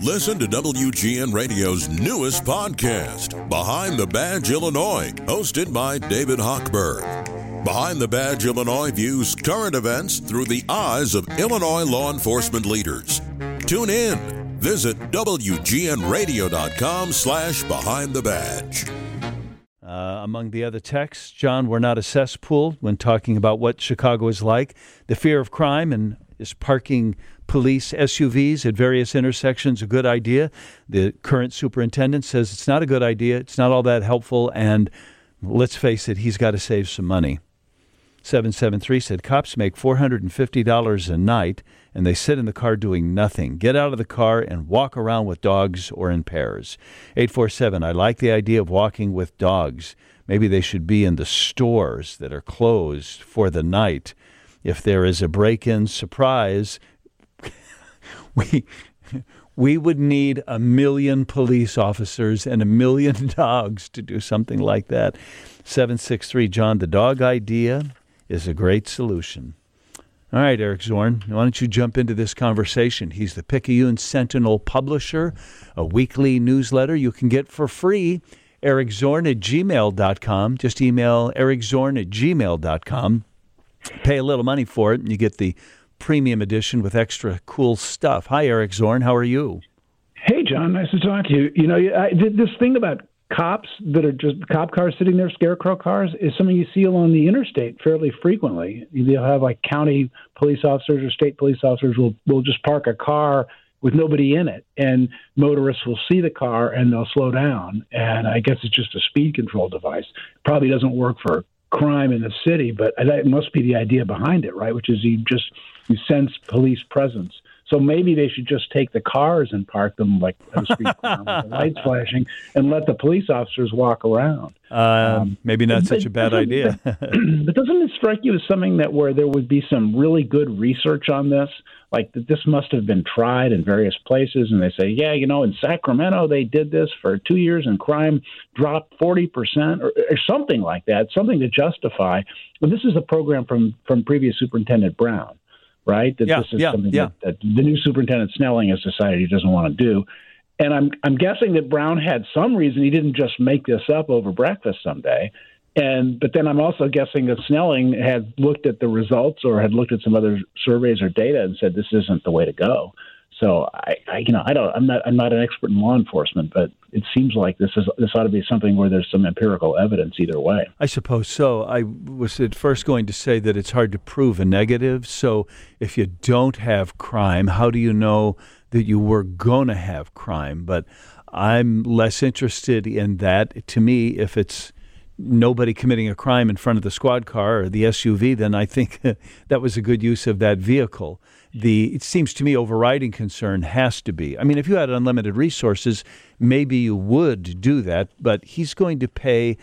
Listen to WGN Radio's newest podcast, Behind the Badge Illinois, hosted by David Hochberg. Behind the Badge Illinois views current events through the eyes of Illinois law enforcement leaders. Tune in. Visit WGNRadio.com slash Behind the Badge. Uh, among the other texts, John, we're not a cesspool when talking about what Chicago is like. The fear of crime and is parking police SUVs at various intersections a good idea? The current superintendent says it's not a good idea. It's not all that helpful. And let's face it, he's got to save some money. 773 said cops make $450 a night and they sit in the car doing nothing. Get out of the car and walk around with dogs or in pairs. 847 I like the idea of walking with dogs. Maybe they should be in the stores that are closed for the night. If there is a break in surprise, we we would need a million police officers and a million dogs to do something like that. 763 John, the dog idea is a great solution. All right, Eric Zorn, why don't you jump into this conversation? He's the Picayune Sentinel publisher, a weekly newsletter you can get for free. Eric Zorn at gmail.com. Just email ericzorn at gmail.com. Pay a little money for it, and you get the premium edition with extra cool stuff. Hi, Eric Zorn. How are you? Hey, John. Nice to talk to you. You know, I this thing about cops that are just cop cars sitting there, scarecrow cars, is something you see along the interstate fairly frequently. You'll have like county police officers or state police officers will will just park a car with nobody in it, and motorists will see the car and they'll slow down. And I guess it's just a speed control device. Probably doesn't work for crime in the city, but that must be the idea behind it, right? Which is you just you sense police presence. So maybe they should just take the cars and park them like at a street corner with the lights flashing and let the police officers walk around. Uh, um, maybe not such a bad idea. but, but doesn't it strike you as something that where there would be some really good research on this? Like that this must have been tried in various places, and they say, yeah, you know, in Sacramento they did this for two years, and crime dropped forty percent, or, or something like that, something to justify. But this is a program from from previous Superintendent Brown right? That yeah, this is yeah, something yeah. That, that the new superintendent Snelling has decided he doesn't want to do. And I'm I'm guessing that Brown had some reason he didn't just make this up over breakfast someday. And but then I'm also guessing that Snelling had looked at the results or had looked at some other surveys or data and said this isn't the way to go. So I, I, you know, I don't, I'm not, I'm not an expert in law enforcement, but it seems like this is, this ought to be something where there's some empirical evidence either way. I suppose so. I was at first going to say that it's hard to prove a negative. So if you don't have crime, how do you know that you were going to have crime? But I'm less interested in that. To me, if it's nobody committing a crime in front of the squad car or the SUV, then I think that was a good use of that vehicle the it seems to me overriding concern has to be. I mean, if you had unlimited resources, maybe you would do that, but he's going to pay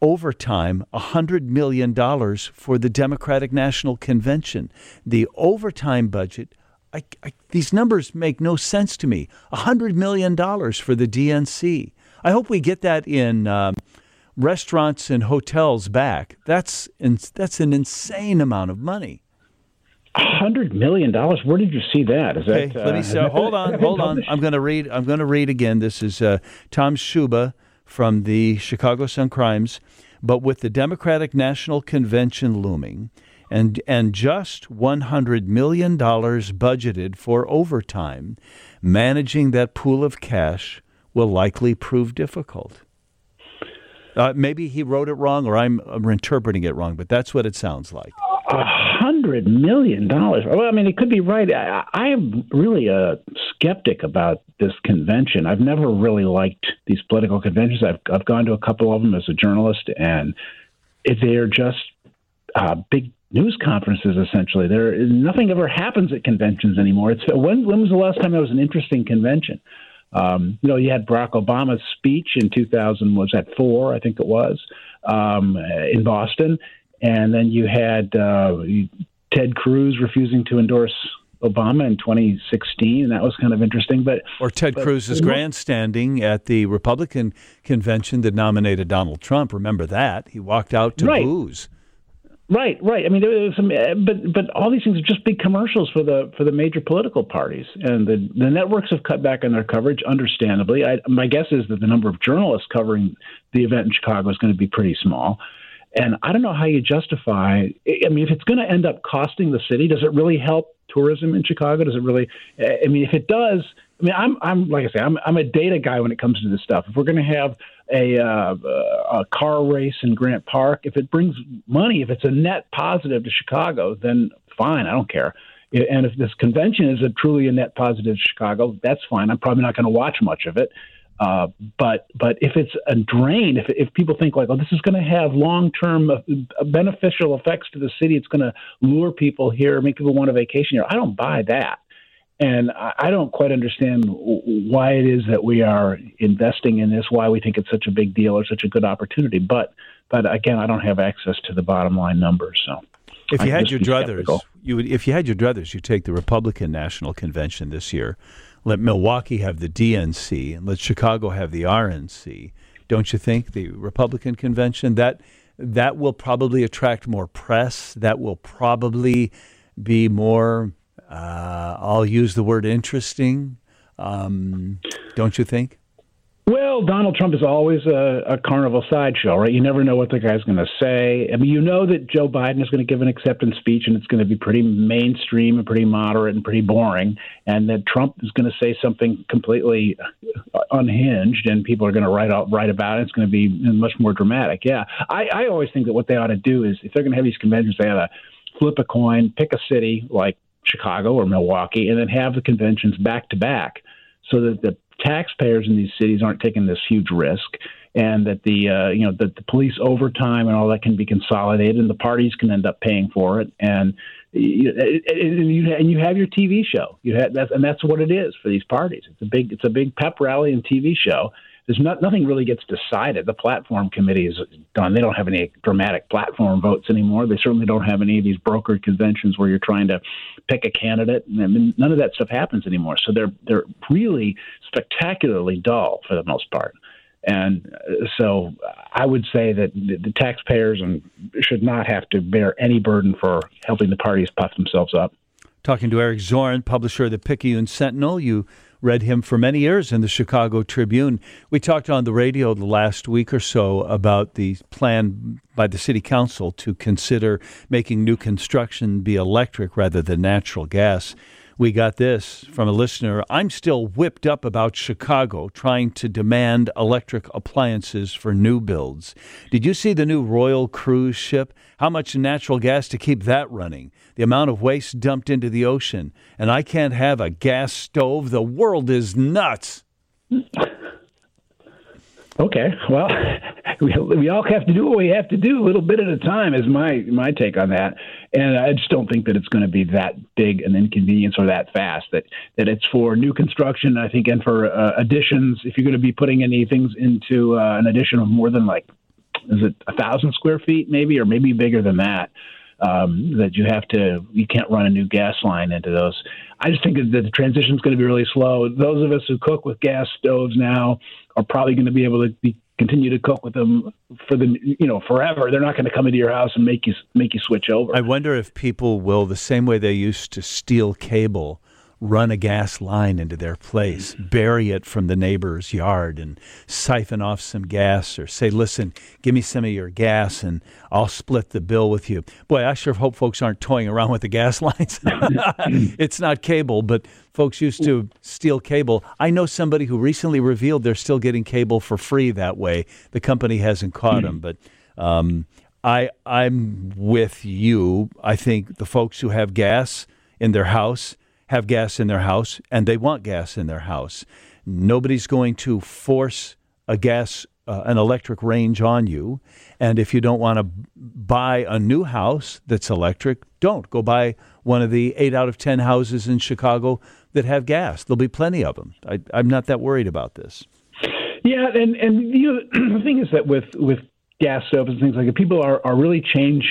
overtime $100 million for the Democratic National Convention. The overtime budget, I, I, these numbers make no sense to me. $100 million for the DNC. I hope we get that in um, restaurants and hotels back. That's, in, that's an insane amount of money hundred million dollars. Where did you see that? Is okay, that? let me uh, hold on, hold on. I'm going to read. I'm going to read again. This is uh, Tom Schuba from the Chicago Sun Crimes. But with the Democratic National Convention looming, and and just 100 million dollars budgeted for overtime, managing that pool of cash will likely prove difficult. Uh, maybe he wrote it wrong, or I'm, I'm interpreting it wrong, but that's what it sounds like a hundred million dollars. Well, I mean, it could be right. I, I am really a skeptic about this convention. I've never really liked these political conventions. I've I've gone to a couple of them as a journalist, and they're just uh, big news conferences. Essentially, there nothing ever happens at conventions anymore. It's when when was the last time there was an interesting convention? Um, you know, you had Barack Obama's speech in 2000. Was that four? I think it was um, in Boston and then you had uh, Ted Cruz refusing to endorse Obama in 2016, and that was kind of interesting. But or Ted but, Cruz's grandstanding at the Republican convention that nominated Donald Trump. Remember that he walked out to right. booze. Right, right. I mean, there was some, uh, but but all these things are just big commercials for the for the major political parties, and the the networks have cut back on their coverage, understandably. I, my guess is that the number of journalists covering the event in Chicago is going to be pretty small. And I don't know how you justify. I mean, if it's going to end up costing the city, does it really help tourism in Chicago? Does it really? I mean, if it does, I mean, I'm I'm like I say, I'm I'm a data guy when it comes to this stuff. If we're going to have a uh, a car race in Grant Park, if it brings money, if it's a net positive to Chicago, then fine, I don't care. And if this convention is a truly a net positive to Chicago, that's fine. I'm probably not going to watch much of it. Uh, but but if it's a drain, if if people think like, oh, this is going to have long term uh, beneficial effects to the city, it's going to lure people here, make people want a vacation here. I don't buy that, and I, I don't quite understand why it is that we are investing in this, why we think it's such a big deal or such a good opportunity. But but again, I don't have access to the bottom line numbers, so. If you had your druthers, you would. If you had your druthers, you take the Republican National Convention this year let Milwaukee have the DNC and let Chicago have the RNC. Don't you think the Republican convention that that will probably attract more press? That will probably be more. Uh, I'll use the word interesting. Um, don't you think? Well, Donald Trump is always a, a carnival sideshow, right? You never know what the guy's going to say. I mean, you know that Joe Biden is going to give an acceptance speech, and it's going to be pretty mainstream and pretty moderate and pretty boring, and that Trump is going to say something completely unhinged, and people are going to write out write about it. It's going to be much more dramatic. Yeah, I, I always think that what they ought to do is, if they're going to have these conventions, they ought to flip a coin, pick a city like Chicago or Milwaukee, and then have the conventions back to back so that the taxpayers in these cities aren't taking this huge risk and that the uh, you know that the police overtime and all that can be consolidated and the parties can end up paying for it. And you, and you and you have your TV show. You have that's and that's what it is for these parties. It's a big it's a big pep rally and TV show there's not nothing really gets decided. The platform committee is done. They don't have any dramatic platform votes anymore. They certainly don't have any of these brokered conventions where you're trying to pick a candidate. I mean, none of that stuff happens anymore. So they're they're really spectacularly dull for the most part. And uh, so I would say that the taxpayers should not have to bear any burden for helping the parties puff themselves up. Talking to Eric Zorn, publisher of the Picayune Sentinel, you read him for many years in the Chicago Tribune. We talked on the radio the last week or so about the plan by the city council to consider making new construction be electric rather than natural gas. We got this from a listener. I'm still whipped up about Chicago trying to demand electric appliances for new builds. Did you see the new Royal cruise ship? How much natural gas to keep that running? The amount of waste dumped into the ocean. And I can't have a gas stove. The world is nuts. Okay, well, we, we all have to do what we have to do, a little bit at a time, is my my take on that. And I just don't think that it's going to be that big an inconvenience or that fast. That that it's for new construction, I think, and for uh, additions. If you're going to be putting any things into uh, an addition of more than like, is it a thousand square feet, maybe, or maybe bigger than that. Um, that you have to, you can't run a new gas line into those. I just think that the transition is going to be really slow. Those of us who cook with gas stoves now are probably going to be able to be, continue to cook with them for the you know forever. They're not going to come into your house and make you make you switch over. I wonder if people will the same way they used to steal cable run a gas line into their place, bury it from the neighbor's yard, and siphon off some gas, or say, listen, give me some of your gas and I'll split the bill with you. Boy, I sure hope folks aren't toying around with the gas lines. it's not cable, but folks used to steal cable. I know somebody who recently revealed they're still getting cable for free that way. The company hasn't caught them, but. Um, I I'm with you. I think the folks who have gas in their house have gas in their house and they want gas in their house. Nobody's going to force a gas, uh, an electric range on you. And if you don't want to buy a new house that's electric, don't. Go buy one of the eight out of 10 houses in Chicago that have gas. There'll be plenty of them. I, am not that worried about this. Yeah, and, and you know, the thing is that with, with gas stoves and things like that, people are, are really change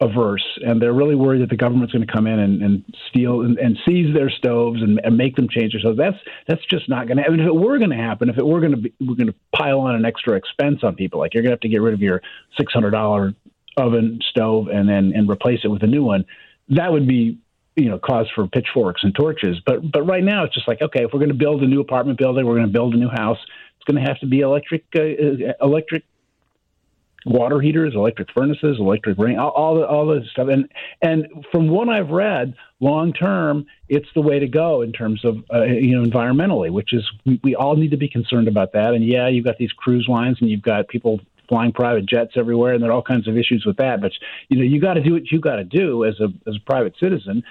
averse, and they're really worried that the government's going to come in and, and steal and, and, seize their stoves and, and, make them change their stoves. That's that's just not going to. happen. if it were going to happen, if it were going to be, we're going to pile on an extra expense on people, like you're going to have to get rid of your six hundred dollar oven, stove, and then and replace it with a new one, that would be you know cause for pitchforks and torches. But but right now it's just like okay, if we're going to build a new apartment building, we're going to build a new house. It's going to have to be electric uh, uh electric water heaters, electric furnaces, electric ring, all, all the all the stuff. And and from what I've read, long term, it's the way to go in terms of uh, you know environmentally, which is we, we all need to be concerned about that. And yeah, you've got these cruise lines, and you've got people flying private jets everywhere, and there are all kinds of issues with that. But you know, you got to do what you got to do as a as a private citizen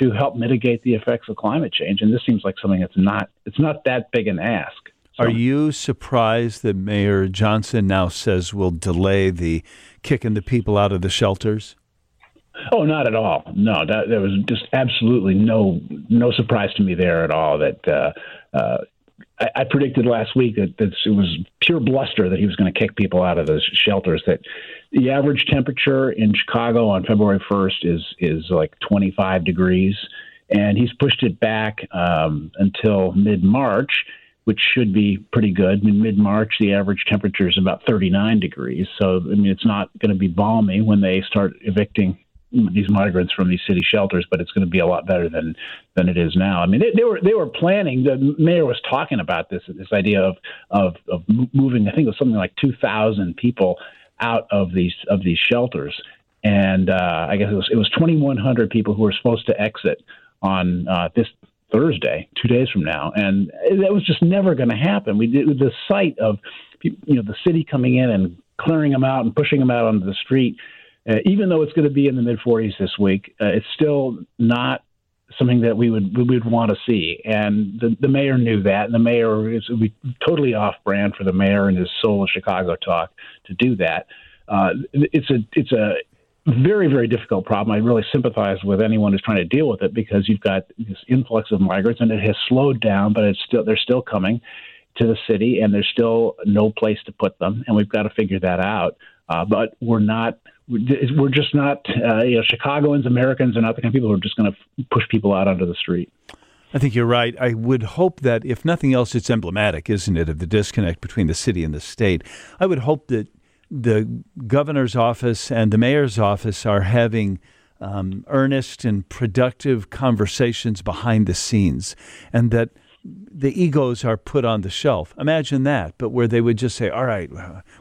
to help mitigate the effects of climate change. And this seems like something that's not it's not that big an ask. So, Are you surprised that Mayor Johnson now says will delay the kicking the people out of the shelters? Oh, not at all. No, that, there was just absolutely no no surprise to me there at all. That uh, uh, I, I predicted last week that, that it was pure bluster that he was going to kick people out of the shelters. That the average temperature in Chicago on February 1st is is like 25 degrees, and he's pushed it back um, until mid March, which should be pretty good. In mid March, the average temperature is about 39 degrees, so I mean it's not going to be balmy when they start evicting these migrants from these city shelters, but it's going to be a lot better than than it is now. I mean, they, they, were they were planning. The mayor was talking about this this idea of of, of moving. I think it was something like two thousand people out of these of these shelters, and uh, I guess it was it was twenty one hundred people who were supposed to exit on uh, this Thursday, two days from now, and that was just never going to happen. We did the sight of you know the city coming in and clearing them out and pushing them out onto the street uh, even though it's going to be in the mid 40s this week, uh, it's still not something that we would we would want to see. And the, the mayor knew that, and the mayor is would be totally off brand for the mayor and his Soul of Chicago talk to do that. Uh, it's a it's a very very difficult problem. I really sympathize with anyone who's trying to deal with it because you've got this influx of migrants, and it has slowed down, but it's still they're still coming to the city, and there's still no place to put them, and we've got to figure that out. Uh, but we're not we're just not, uh, you know, Chicagoans, Americans are not the kind of people who are just going to push people out onto the street. I think you're right. I would hope that, if nothing else, it's emblematic, isn't it, of the disconnect between the city and the state. I would hope that the governor's office and the mayor's office are having um, earnest and productive conversations behind the scenes, and that the egos are put on the shelf. Imagine that, but where they would just say, "All right,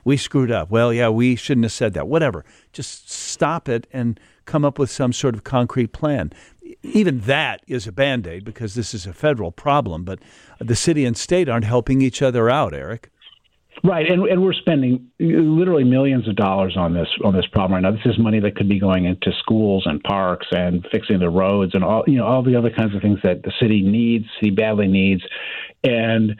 we screwed up. Well, yeah, we shouldn't have said that. Whatever. Just stop it and come up with some sort of concrete plan." Even that is a band-aid because this is a federal problem, but the city and state aren't helping each other out, Eric. Right, and and we're spending uh, literally millions of dollars on this on this problem right now. This is money that could be going into schools and parks and fixing the roads and all you know all the other kinds of things that the city needs, city badly needs, and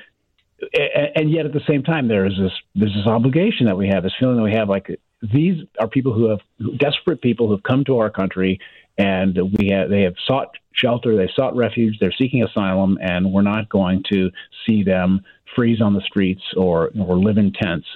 and yet at the same time there is this there's this obligation that we have, this feeling that we have like these are people who have desperate people who have come to our country and we have they have sought shelter, they sought refuge, they're seeking asylum, and we're not going to see them freeze on the streets or or live in tents.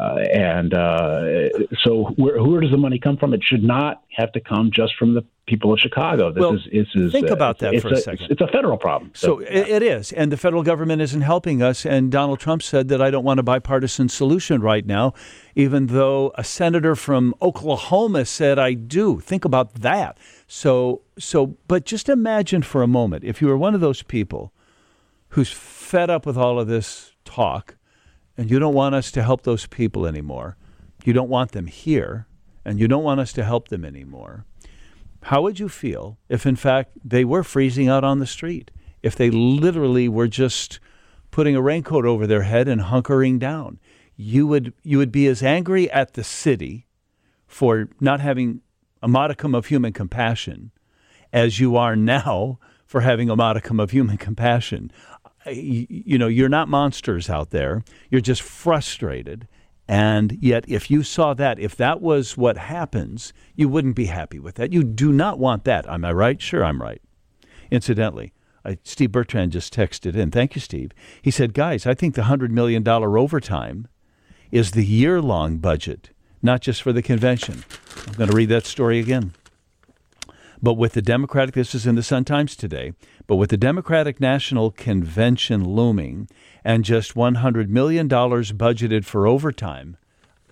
Uh, and uh, so, where, where, does the money come from? It should not have to come just from the people of Chicago. This well, is, this is, think uh, about that for a, a second. It's, a federal problem. So, so yeah. it is, and the federal government isn't helping us. And Donald Trump said that I don't want a bipartisan solution right now, even though a senator from Oklahoma said I do. Think about that. So, so, but just imagine for a moment if you were one of those people who's fed up with all of this talk and you don't want us to help those people anymore, you don't want them here, and you don't want us to help them anymore, how would you feel if, in fact, they were freezing out on the street? If they literally were just putting a raincoat over their head and hunkering down? You would, you would be as angry at the city for not having a modicum of human compassion as you are now for having a modicum of human compassion you know, you're not monsters out there. You're just frustrated. And yet, if you saw that, if that was what happens, you wouldn't be happy with that. You do not want that. Am I right? Sure, I'm right. Incidentally, Steve Bertrand just texted in. Thank you, Steve. He said, Guys, I think the $100 million overtime is the year long budget, not just for the convention. I'm going to read that story again. But with the Democratic, this is in the Sun Times today, but with the Democratic National Convention looming and just $100 million budgeted for overtime,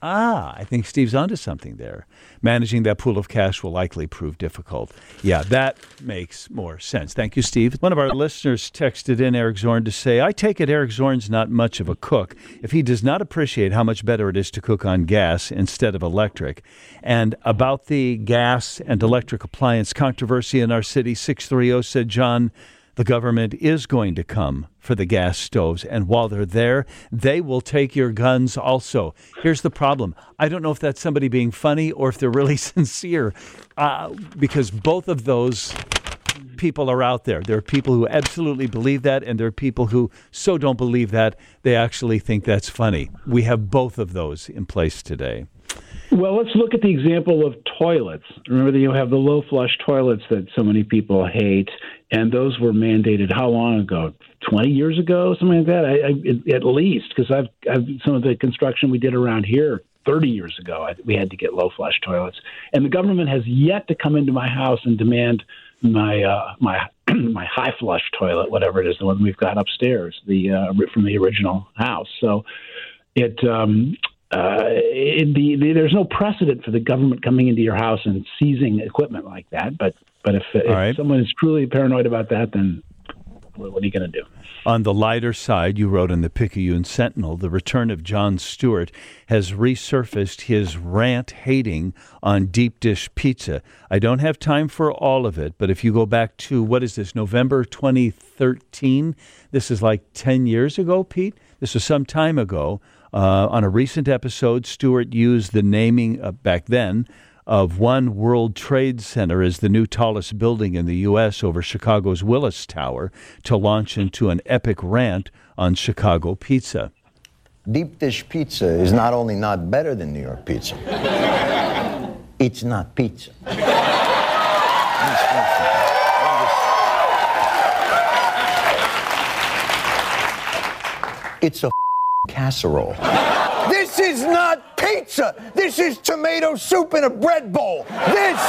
Ah, I think Steve's onto something there. Managing that pool of cash will likely prove difficult. Yeah, that makes more sense. Thank you, Steve. One of our listeners texted in Eric Zorn to say, I take it Eric Zorn's not much of a cook if he does not appreciate how much better it is to cook on gas instead of electric. And about the gas and electric appliance controversy in our city, 630 said, John, the government is going to come for the gas stoves. And while they're there, they will take your guns also. Here's the problem I don't know if that's somebody being funny or if they're really sincere, uh, because both of those people are out there. There are people who absolutely believe that, and there are people who so don't believe that they actually think that's funny. We have both of those in place today. Well, let's look at the example of toilets. Remember that you have the low flush toilets that so many people hate, and those were mandated how long ago? Twenty years ago, something like that. I, I, at least, because I've, I've some of the construction we did around here 30 years ago, I, we had to get low flush toilets, and the government has yet to come into my house and demand my uh, my my high flush toilet, whatever it is, the one we've got upstairs, the uh, from the original house. So it um, uh, it, the, the, there's no precedent for the government coming into your house and seizing equipment like that. But but if, if right. someone is truly paranoid about that, then what are you going to do? On the lighter side, you wrote in the Picayune Sentinel, the return of Jon Stewart has resurfaced his rant hating on deep dish pizza. I don't have time for all of it, but if you go back to what is this, November 2013? This is like 10 years ago, Pete. This was some time ago. Uh, on a recent episode, Stewart used the naming uh, back then of One World Trade Center as the new tallest building in the U.S. over Chicago's Willis Tower to launch into an epic rant on Chicago pizza. Deep dish pizza is not only not better than New York pizza, it's not pizza. It's a casserole. This is not pizza. This is tomato soup in a bread bowl. This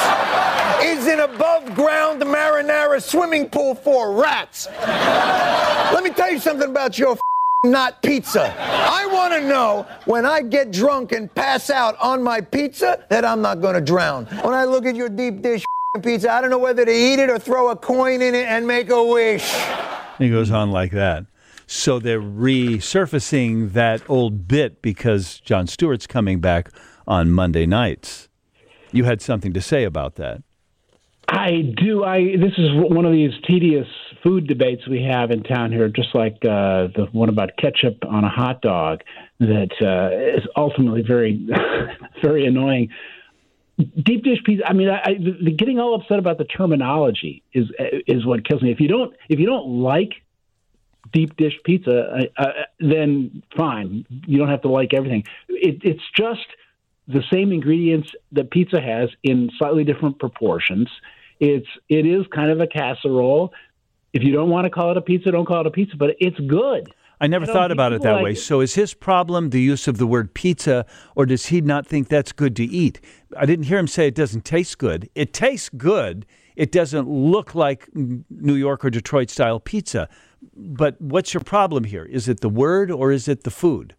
is an above ground marinara swimming pool for rats. Let me tell you something about your not pizza. I want to know when I get drunk and pass out on my pizza that I'm not going to drown. When I look at your deep dish pizza, I don't know whether to eat it or throw a coin in it and make a wish. He goes on like that. So they're resurfacing that old bit because Jon Stewart's coming back on Monday nights. You had something to say about that. I do. I this is one of these tedious food debates we have in town here, just like uh, the one about ketchup on a hot dog, that uh, is ultimately very, very annoying. Deep dish pizza. I mean, I, I, the, getting all upset about the terminology is is what kills me. If you don't if you don't like deep dish pizza, uh, uh, then fine. You don't have to like everything. It, it's just the same ingredients that pizza has in slightly different proportions. It's it is kind of a casserole. If you don't want to call it a pizza, don't call it a pizza, but it's good. I never I thought about it that like way. It. So is his problem the use of the word pizza, or does he not think that's good to eat? I didn't hear him say it doesn't taste good. It tastes good. It doesn't look like New York or Detroit style pizza. But what's your problem here? Is it the word or is it the food?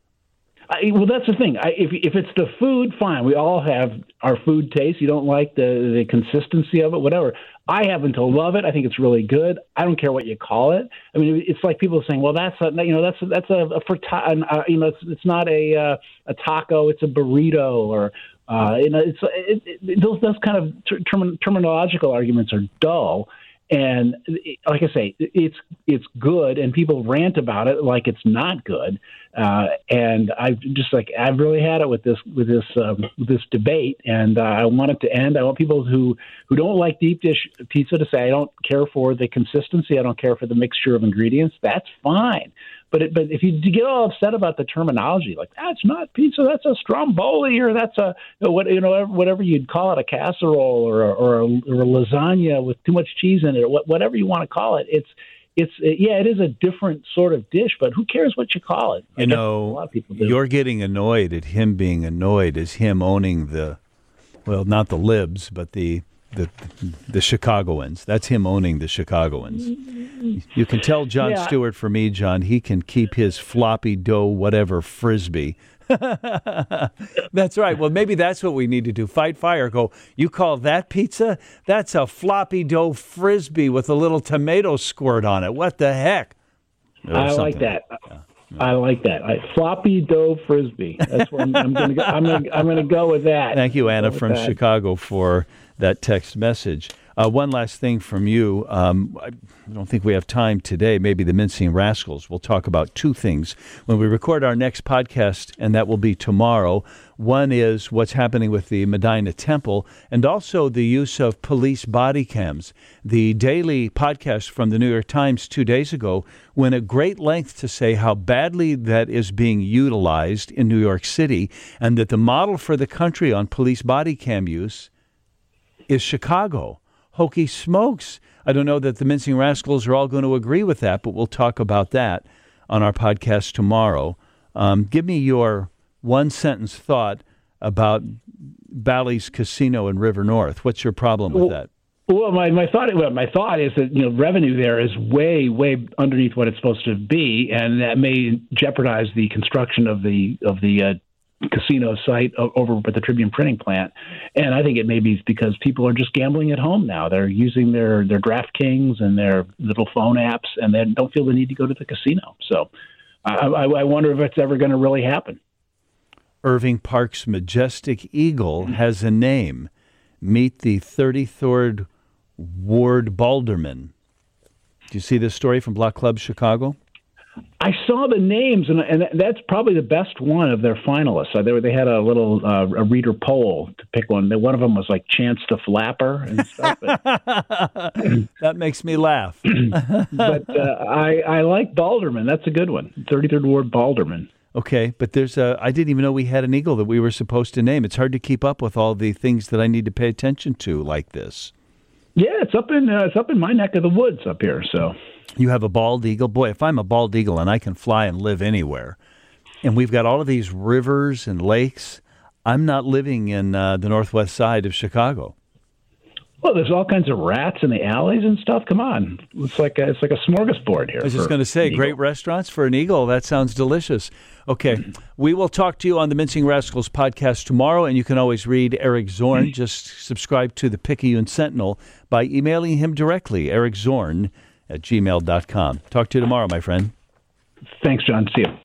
I, well, that's the thing. I, if if it's the food, fine. We all have our food taste. You don't like the the consistency of it, whatever. I happen to love it. I think it's really good. I don't care what you call it. I mean, it's like people saying, "Well, that's a, you know that's a, that's a, a uh, you know it's, it's not a uh, a taco, it's a burrito," or uh, you know, it's it, it, those those kind of ter- term- terminological arguments are dull. And like I say, it's it's good, and people rant about it like it's not good. Uh, and I just like I've really had it with this with this um, this debate, and uh, I want it to end. I want people who who don't like deep dish pizza to say I don't care for the consistency, I don't care for the mixture of ingredients. That's fine. But it, but if you get all upset about the terminology, like that's not pizza, that's a stromboli, or that's a what you know whatever you'd call it, a casserole or a, or a, or a lasagna with too much cheese in it, or whatever you want to call it, it's it's yeah, it is a different sort of dish, but who cares what you call it? You know, a lot of people do. You're getting annoyed at him being annoyed as him owning the, well, not the libs, but the the the Chicagoans. That's him owning the Chicagoans. You can tell Jon yeah. Stewart for me, John. He can keep his floppy dough, whatever frisbee, that's right. Well, maybe that's what we need to do. Fight fire. Go. You call that pizza? That's a floppy dough frisbee with a little tomato squirt on it. What the heck? I like that. Yeah. I like that. I, floppy dough frisbee. That's what I'm, I'm going to go. I'm going to go with that. Thank you, Anna from that. Chicago, for that text message. Uh, one last thing from you. Um, I don't think we have time today. Maybe the Mincing Rascals. We'll talk about two things when we record our next podcast, and that will be tomorrow. One is what's happening with the Medinah Temple, and also the use of police body cams. The daily podcast from the New York Times two days ago went at great length to say how badly that is being utilized in New York City, and that the model for the country on police body cam use is Chicago hokey smokes. I don't know that the Mincing Rascals are all going to agree with that, but we'll talk about that on our podcast tomorrow. Um, give me your one sentence thought about Bally's Casino in River North. What's your problem with that? Well, my, my thought well, my thought is that you know revenue there is way way underneath what it's supposed to be, and that may jeopardize the construction of the of the uh, casino site over at the Tribune printing plant. And I think it may be because people are just gambling at home now. They're using their, their DraftKings and their little phone apps and they don't feel the need to go to the casino. So I, I, I wonder if it's ever going to really happen. Irving Park's Majestic Eagle has a name. Meet the 33rd Ward Balderman. Do you see this story from Block Club Chicago? I saw the names, and, and that's probably the best one of their finalists. Uh, they, they had a little uh, a reader poll to pick one. One of them was like Chance the Flapper and stuff. that makes me laugh. but uh, I I like Balderman. That's a good one. Thirty third Ward Balderman. Okay, but there's a. I didn't even know we had an eagle that we were supposed to name. It's hard to keep up with all the things that I need to pay attention to like this. Yeah, it's up in uh, it's up in my neck of the woods up here. So you have a bald eagle. Boy, if I'm a bald eagle and I can fly and live anywhere, and we've got all of these rivers and lakes, I'm not living in uh, the northwest side of Chicago. Well, there's all kinds of rats in the alleys and stuff. Come on, it's like a, it's like a smorgasbord here. I was just going to say, great restaurants for an eagle. That sounds delicious. Okay, we will talk to you on the Mincing Rascals podcast tomorrow, and you can always read Eric Zorn. Just subscribe to the Picayune Sentinel by emailing him directly, Eric Zorn at gmail.com. Talk to you tomorrow, my friend. Thanks, John. See you.